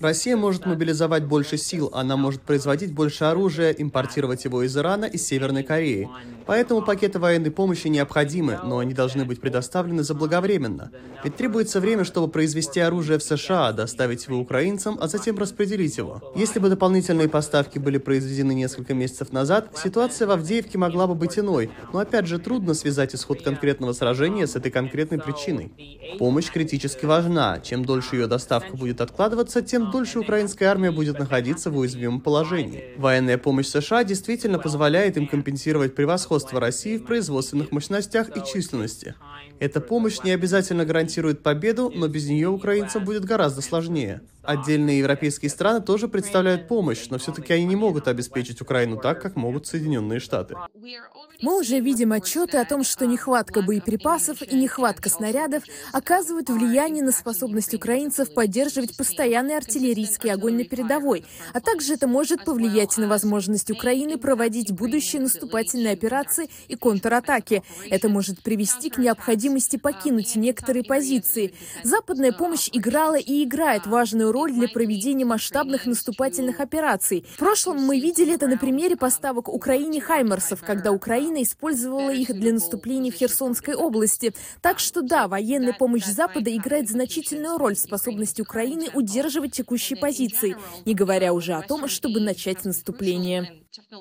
Россия может мобилизовать больше сил, она может производить больше оружия, импортировать его из Ирана и Северной Кореи. Поэтому пакеты военной помощи необходимы, но они должны быть предоставлены заблаговременно. Ведь требуется время, чтобы произвести оружие в США, доставить его украинцам, а затем распределить его. Если бы дополнительные поставки были произведены несколько месяцев назад, ситуация в Авдеевке могла бы быть иной. Но опять же, трудно связать исход конкретного сражения с этой конкретной причиной. Помощь критически важна. Чем дольше ее доставка будет откладываться, тем дольше украинская армия будет находиться в уязвимом положении. Военная помощь США действительно позволяет им компенсировать превосходство России в производственных мощностях и численности. Эта помощь не обязательно гарантирует победу, но без нее украинцам будет гораздо сложнее. Отдельные европейские страны тоже представляют помощь, но все-таки они не могут обеспечить Украину так, как могут Соединенные Штаты. Мы уже видим отчеты о том, что нехватка боеприпасов и нехватка снарядов оказывают влияние на способность украинцев поддерживать постоянный артиллерийский огонь на передовой, а также это может повлиять на возможность Украины проводить будущие наступательные операции и контратаки. Это может привести к необходимости покинуть некоторые позиции. Западная помощь играла и играет важную роль для проведения масштабных наступательных операций. В прошлом мы видели это на примере поставок Украине «Хаймерсов», когда Украина использовала их для наступления в Херсонской области. Так что да, военная помощь Запада играет значительную роль в способности Украины удерживать текущие позиции, не говоря уже о том, чтобы начать наступление.